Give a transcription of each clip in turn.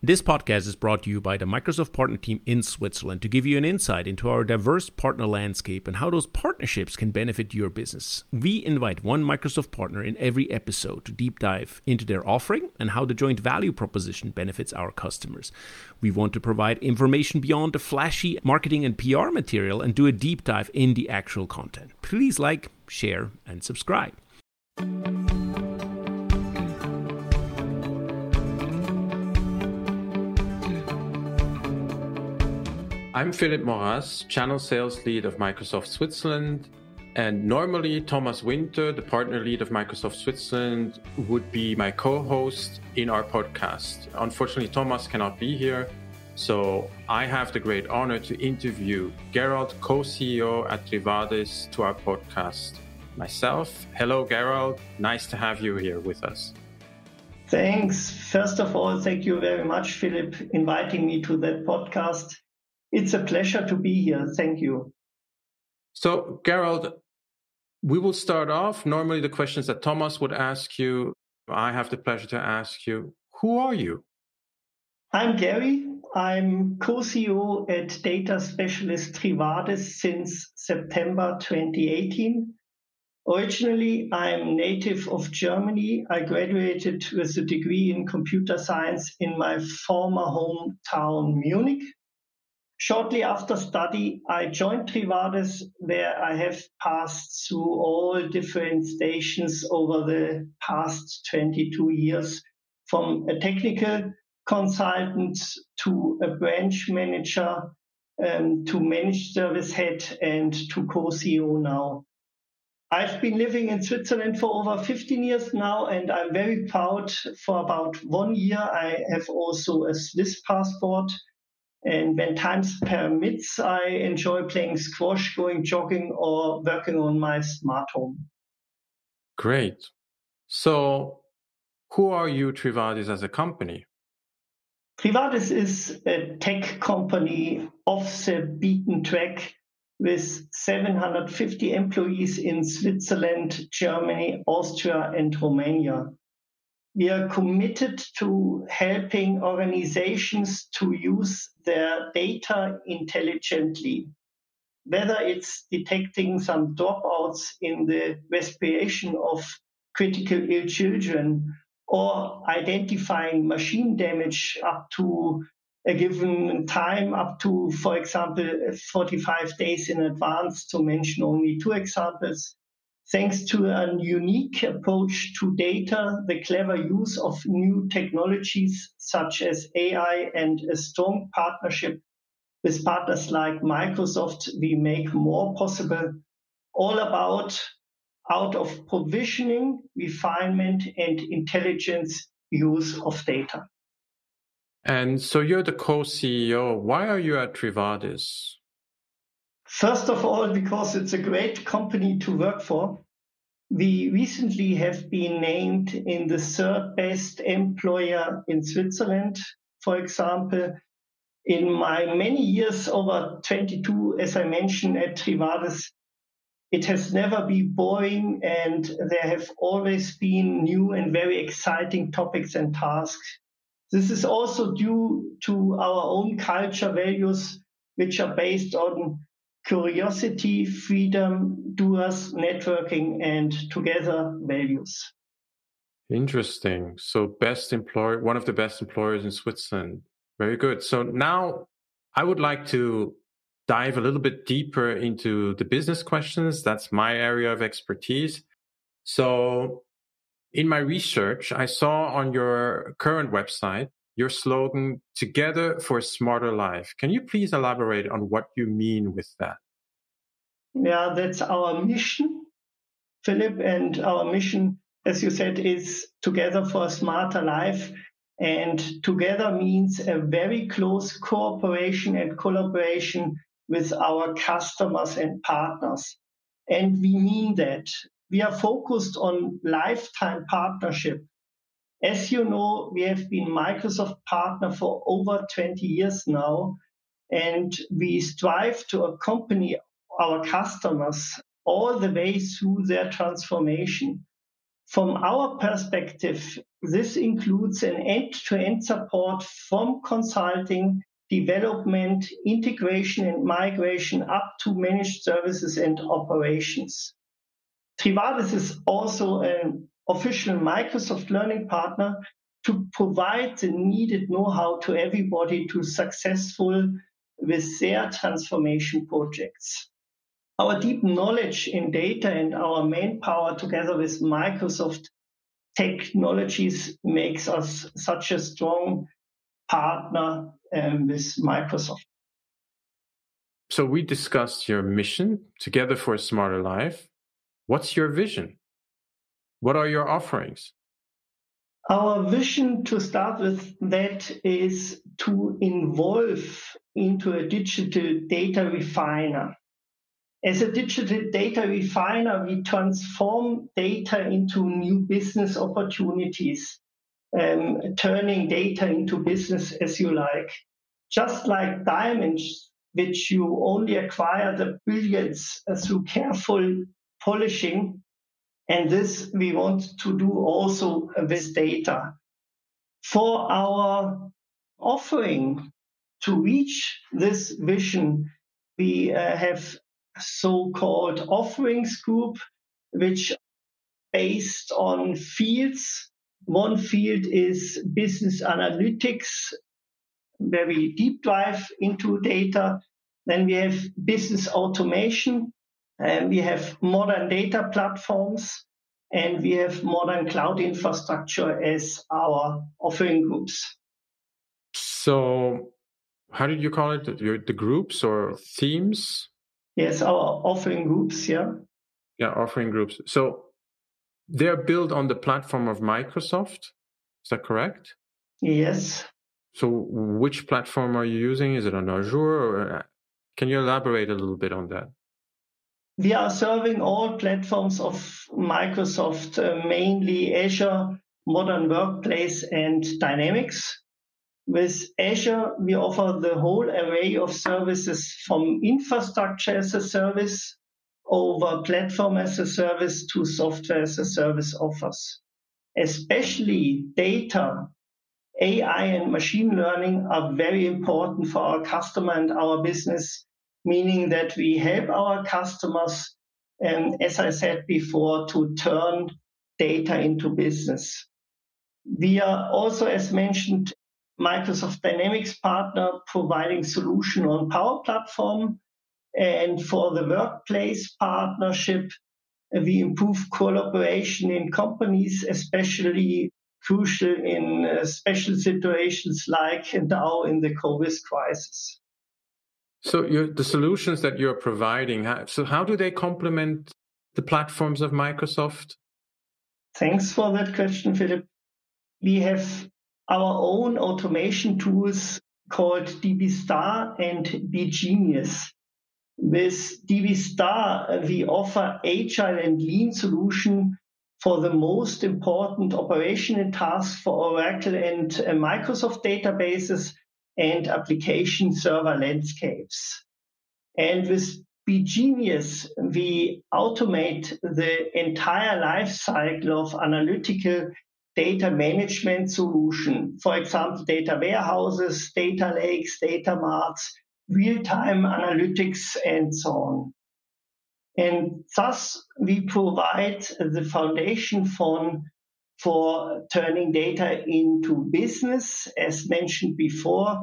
This podcast is brought to you by the Microsoft Partner Team in Switzerland to give you an insight into our diverse partner landscape and how those partnerships can benefit your business. We invite one Microsoft partner in every episode to deep dive into their offering and how the joint value proposition benefits our customers. We want to provide information beyond the flashy marketing and PR material and do a deep dive in the actual content. Please like, share, and subscribe. I'm Philippe Maurrasse, Channel Sales Lead of Microsoft Switzerland. And normally, Thomas Winter, the partner lead of Microsoft Switzerland, would be my co host in our podcast. Unfortunately, Thomas cannot be here. So I have the great honor to interview Gerald, co CEO at Trivadis, to our podcast. Myself, hello, Gerald. Nice to have you here with us. Thanks. First of all, thank you very much, Philip, inviting me to that podcast. It's a pleasure to be here. Thank you. So, Gerald, we will start off. Normally, the questions that Thomas would ask you, I have the pleasure to ask you who are you? I'm Gary. I'm co CEO at Data Specialist Trivadis since September 2018. Originally, I'm native of Germany. I graduated with a degree in computer science in my former hometown, Munich. Shortly after study, I joined Trivadis, where I have passed through all different stations over the past 22 years, from a technical consultant to a branch manager um, to managed service head and to co-CEO now. I've been living in Switzerland for over 15 years now, and I'm very proud. For about one year, I have also a Swiss passport and when times permits, I enjoy playing squash, going jogging, or working on my smart home. Great. So, who are you, Trivadis, as a company? Trivadis is a tech company off the beaten track with 750 employees in Switzerland, Germany, Austria, and Romania. We are committed to helping organizations to use their data intelligently, whether it's detecting some dropouts in the respiration of critical ill children or identifying machine damage up to a given time, up to, for example, 45 days in advance, to mention only two examples thanks to a unique approach to data, the clever use of new technologies such as AI, and a strong partnership with partners like Microsoft, we make more possible, all about out of provisioning, refinement, and intelligence use of data. And so you're the co CEO. Why are you at Trivadis? First of all, because it's a great company to work for. We recently have been named in the third best employer in Switzerland. For example, in my many years, over 22, as I mentioned at Trivadis, it has never been boring and there have always been new and very exciting topics and tasks. This is also due to our own culture values, which are based on curiosity, freedom, doers, networking, and together values. Interesting. So, best employer, one of the best employers in Switzerland. Very good. So, now I would like to dive a little bit deeper into the business questions. That's my area of expertise. So, in my research, I saw on your current website your slogan, Together for a Smarter Life. Can you please elaborate on what you mean with that? Yeah, that's our mission, Philip. And our mission, as you said, is Together for a Smarter Life. And together means a very close cooperation and collaboration with our customers and partners. And we mean that. We are focused on lifetime partnership as you know, we have been Microsoft partner for over 20 years now, and we strive to accompany our customers all the way through their transformation. From our perspective, this includes an end-to-end support from consulting, development, integration and migration up to managed services and operations. Trivadis is also an official Microsoft Learning partner to provide the needed know-how to everybody to successful with their transformation projects. Our deep knowledge in data and our manpower together with Microsoft technologies makes us such a strong partner um, with Microsoft. So we discussed your mission together for a smarter life. What's your vision? What are your offerings? Our vision to start with that is to involve into a digital data refiner. As a digital data refiner, we transform data into new business opportunities, um, turning data into business as you like. Just like diamonds, which you only acquire the brilliance through careful polishing, and this we want to do also with data. For our offering to reach this vision, we uh, have so-called offerings group, which based on fields. One field is business analytics, where we deep dive into data. Then we have business automation, and we have modern data platforms and we have modern cloud infrastructure as our offering groups. So, how did you call it? The groups or themes? Yes, our offering groups, yeah. Yeah, offering groups. So, they're built on the platform of Microsoft. Is that correct? Yes. So, which platform are you using? Is it on Azure? Or uh, can you elaborate a little bit on that? We are serving all platforms of Microsoft, uh, mainly Azure, Modern Workplace, and Dynamics. With Azure, we offer the whole array of services from infrastructure as a service over platform as a service to software as a service offers. Especially data, AI and machine learning are very important for our customer and our business meaning that we help our customers, um, as I said before, to turn data into business. We are also, as mentioned, Microsoft Dynamics partner providing solution on Power Platform. And for the workplace partnership, we improve collaboration in companies, especially crucial in uh, special situations like now in the COVID crisis. So the solutions that you're providing, so how do they complement the platforms of Microsoft? Thanks for that question, Philip. We have our own automation tools called DB Star and biGenius. With DB Star, we offer agile and lean solution for the most important operational tasks for Oracle and uh, Microsoft databases and application server landscapes. And with biGenius, we automate the entire life cycle of analytical data management solution. For example, data warehouses, data lakes, data marts, real-time analytics, and so on. And thus, we provide the foundation for for turning data into business, as mentioned before,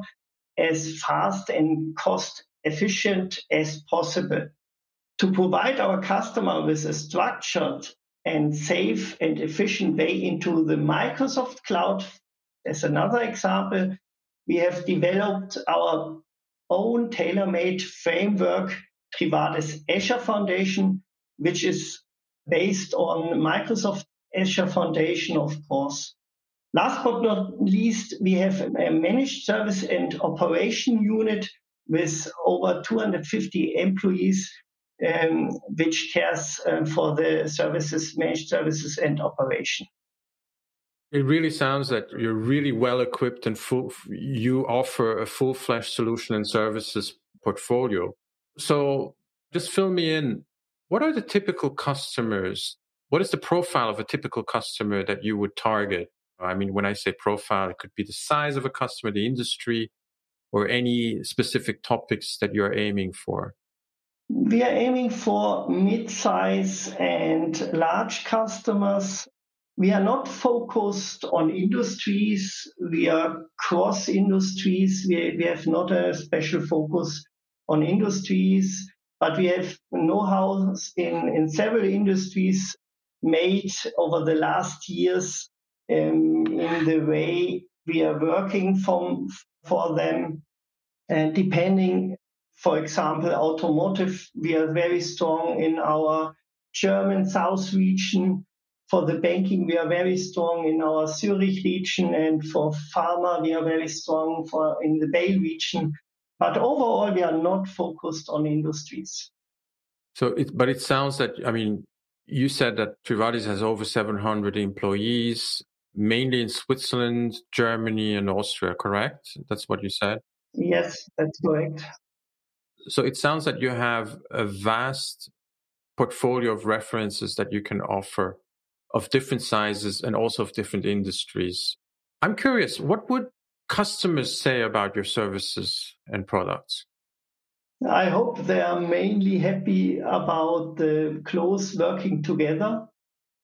as fast and cost efficient as possible. To provide our customer with a structured and safe and efficient way into the Microsoft cloud, as another example, we have developed our own tailor-made framework, Trivadis Azure Foundation, which is based on Microsoft Azure Foundation, of course. Last but not least, we have a managed service and operation unit with over 250 employees, um, which cares uh, for the services, managed services and operation. It really sounds that you're really well equipped and full, you offer a full fledged solution and services portfolio. So just fill me in. What are the typical customers what is the profile of a typical customer that you would target I mean, when I say profile, it could be the size of a customer, the industry, or any specific topics that you're aiming for. We are aiming for mid-size and large customers. We are not focused on industries. We are cross industries. We, we have not a special focus on industries, but we have know-how in, in several industries made over the last years um, in the way we are working from, for them. And depending for example, automotive, we are very strong in our German South region. For the banking, we are very strong in our Zurich region, and for pharma, we are very strong for in the Bay region. But overall, we are not focused on industries. So, it, but it sounds that I mean, you said that Trivadis has over 700 employees, mainly in Switzerland, Germany, and Austria. Correct? That's what you said. Yes, that's correct so it sounds that you have a vast portfolio of references that you can offer of different sizes and also of different industries. I'm curious, what would customers say about your services and products? I hope they are mainly happy about the close working together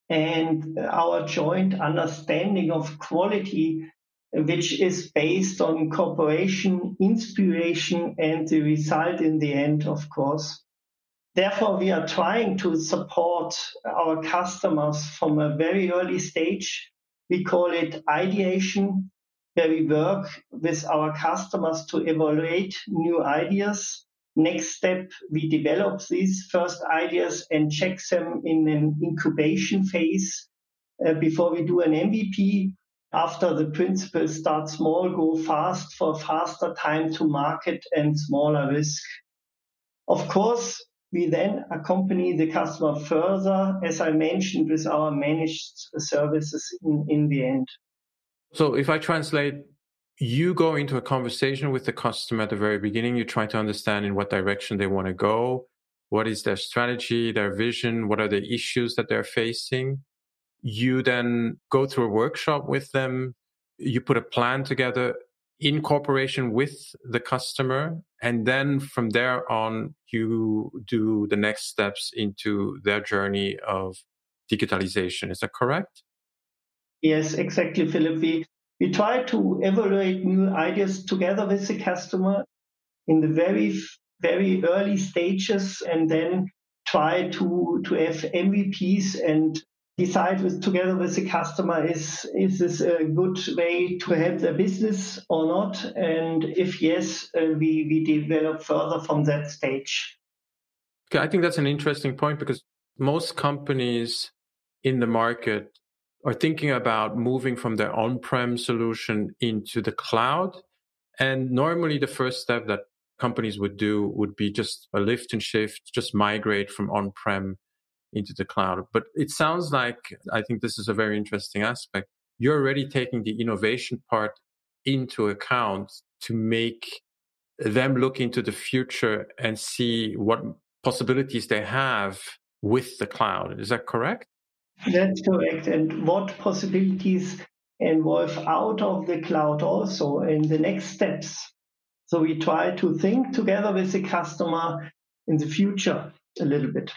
and our joint understanding of quality which is based on cooperation, inspiration, and the result in the end, of course. Therefore, we are trying to support our customers from a very early stage. We call it ideation, where we work with our customers to evaluate new ideas. Next step, we develop these first ideas and check them in an incubation phase uh, before we do an MVP after the principle start small, go fast for faster time to market and smaller risk. Of course, we then accompany the customer further, as I mentioned, with our managed services in, in the end. So if I translate, you go into a conversation with the customer at the very beginning, you try to understand in what direction they want to go. What is their strategy, their vision? What are the issues that they're facing? You then go through a workshop with them. You put a plan together in cooperation with the customer. And then from there on, you do the next steps into their journey of digitalization. Is that correct? Yes, exactly, Philip. We, we try to evaluate new ideas together with the customer in the very, very early stages and then try to, to have MVPs and decide with, together with the customer is is this a good way to help their business or not? And if yes uh, we we develop further from that stage. Okay i think that's an interesting point because most companies in the market are thinking about moving from their on-prem solution into the cloud and normally the first step that companies would do would be just a lift and shift just migrate from on-prem into the cloud. But it sounds like I think this is a very interesting aspect. You're already taking the innovation part into account to make them look into the future and see what possibilities they have with the cloud. Is that correct? That's correct. And what possibilities involve out of the cloud also in the next steps. So we try to think together with the customer in the future a little bit.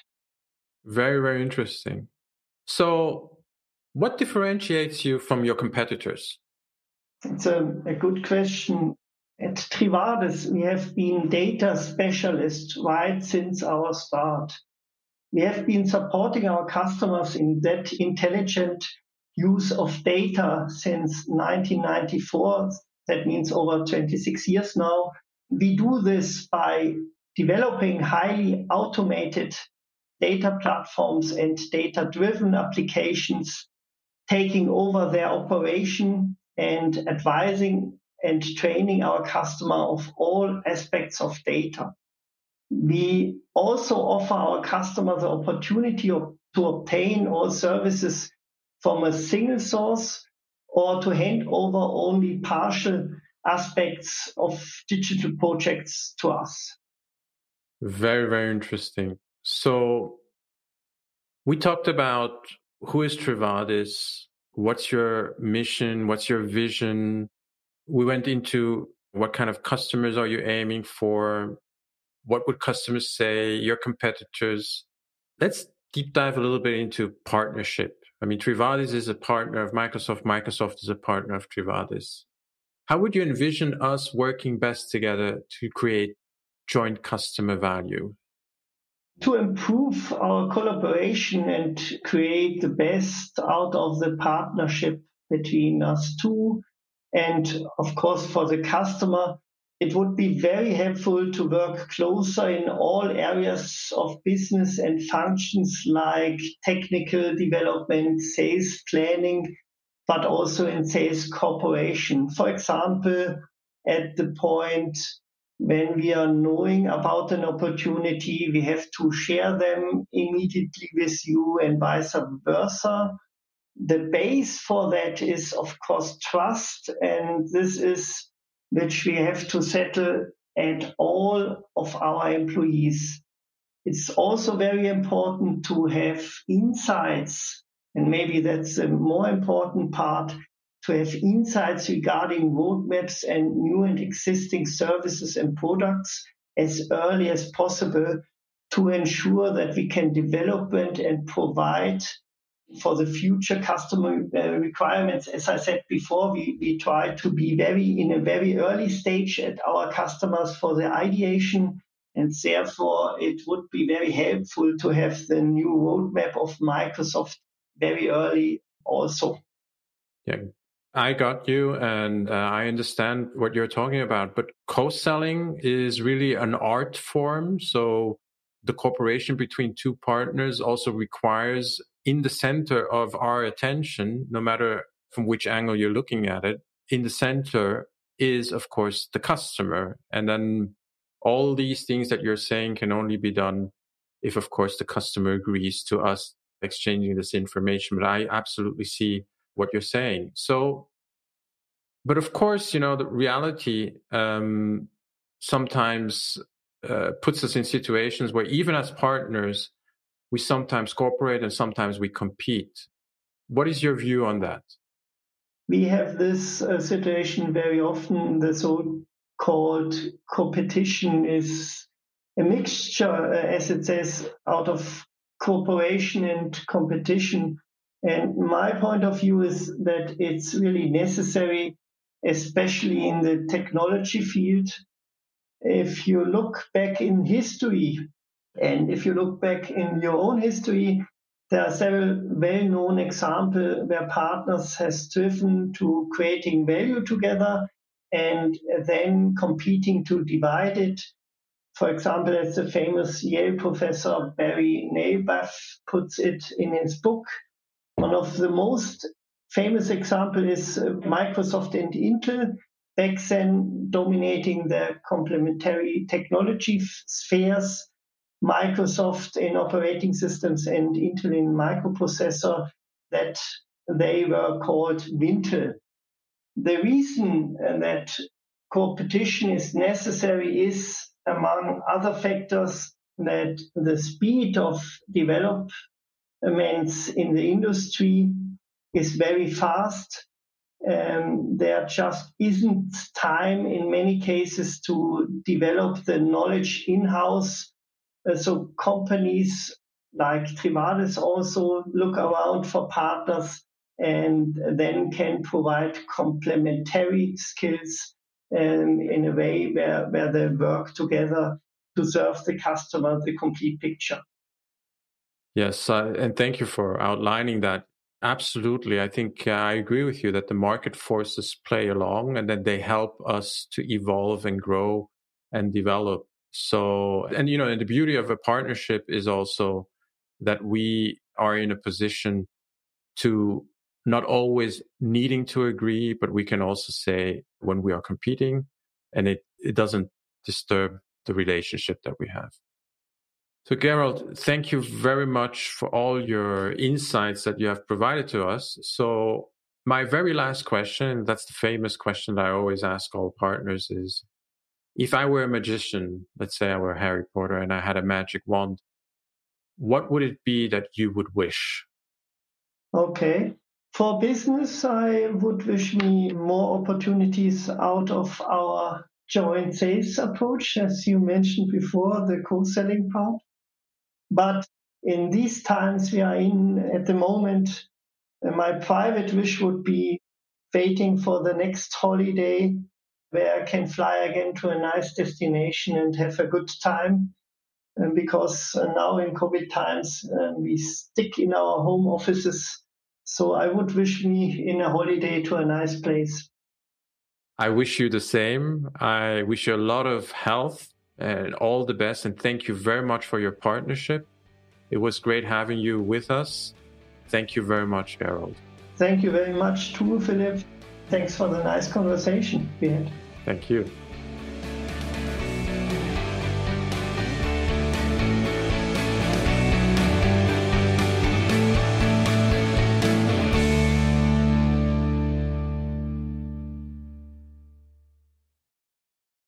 Very, very interesting. So, what differentiates you from your competitors? It's a, a good question. At Trivadis, we have been data specialists right since our start. We have been supporting our customers in that intelligent use of data since 1994. That means over 26 years now. We do this by developing highly automated data platforms and data driven applications taking over their operation and advising and training our customer of all aspects of data. We also offer our customers the opportunity of, to obtain all services from a single source or to hand over only partial aspects of digital projects to us. Very, very interesting. So we talked about who is Trivadis, what's your mission? What's your vision? We went into what kind of customers are you aiming for? What would customers say? Your competitors? Let's deep dive a little bit into partnership. I mean, Trivadis is a partner of Microsoft. Microsoft is a partner of Trivadis. How would you envision us working best together to create joint customer value? To improve our collaboration and create the best out of the partnership between us two, and of course, for the customer, it would be very helpful to work closer in all areas of business and functions like technical development, sales planning, but also in sales cooperation. For example, at the point when we are knowing about an opportunity, we have to share them immediately with you and vice versa. The base for that is, of course, trust, and this is which we have to settle at all of our employees. It's also very important to have insights, and maybe that's a more important part to have insights regarding roadmaps and new and existing services and products as early as possible to ensure that we can develop and provide for the future customer requirements. As I said before, we, we try to be very in a very early stage at our customers for the ideation, and therefore it would be very helpful to have the new roadmap of Microsoft very early also. Yeah, I got you, and uh, I understand what you're talking about. But co-selling is really an art form. So the cooperation between two partners also requires in the center of our attention, no matter from which angle you're looking at it, in the center is, of course, the customer. And then all these things that you're saying can only be done if, of course, the customer agrees to us exchanging this information. But I absolutely see what you're saying. So, but of course, you know, the reality um, sometimes uh, puts us in situations where even as partners, we sometimes cooperate and sometimes we compete. What is your view on that? We have this uh, situation very often. The so-called coopetition is a mixture, uh, as it says, out of cooperation and competition. And my point of view is that it's really necessary, especially in the technology field. If you look back in history, and if you look back in your own history, there are several well-known examples where partners have striven to creating value together and then competing to divide it. For example, as the famous Yale professor Barry Nalebuff puts it in his book, one of the most famous example is Microsoft and Intel, back then dominating the complementary technology spheres. Microsoft in operating systems and Intel in microprocessor that they were called Wintel. The reason uh, that coopetition is necessary is, among other factors, that the speed of developments in the industry is very fast. Um, there just isn't time in many cases to develop the knowledge in-house. Uh, so companies like Trivadis also look around for partners and then can provide complementary skills um, in a way where, where they work together to serve the customer the complete picture. Yes, uh, and thank you for outlining that. Absolutely. I think uh, I agree with you that the market forces play along and that they help us to evolve and grow and develop. So, and you know, and the beauty of a partnership is also that we are in a position to not always needing to agree, but we can also say when we are competing and it, it doesn't disturb the relationship that we have. So, Gerald, thank you very much for all your insights that you have provided to us. So, my very last question, that's the famous question that I always ask all partners is if I were a magician, let's say I were Harry Potter and I had a magic wand, what would it be that you would wish? Okay. For business, I would wish me more opportunities out of our joint sales approach, as you mentioned before, the co-selling part. But in these times we are in at the moment, uh, my private wish would be waiting for the next holiday where I can fly again to a nice destination and have a good time. And because uh, now in COVID times, uh, we stick in our home offices. So I would wish me in a holiday to a nice place. I wish you the same. I wish you a lot of health and all the best. And thank you very much for your partnership. It was great having you with us. Thank you very much, Gerald. Thank you very much, too, Philip. Thanks for the nice conversation we had. Thank you.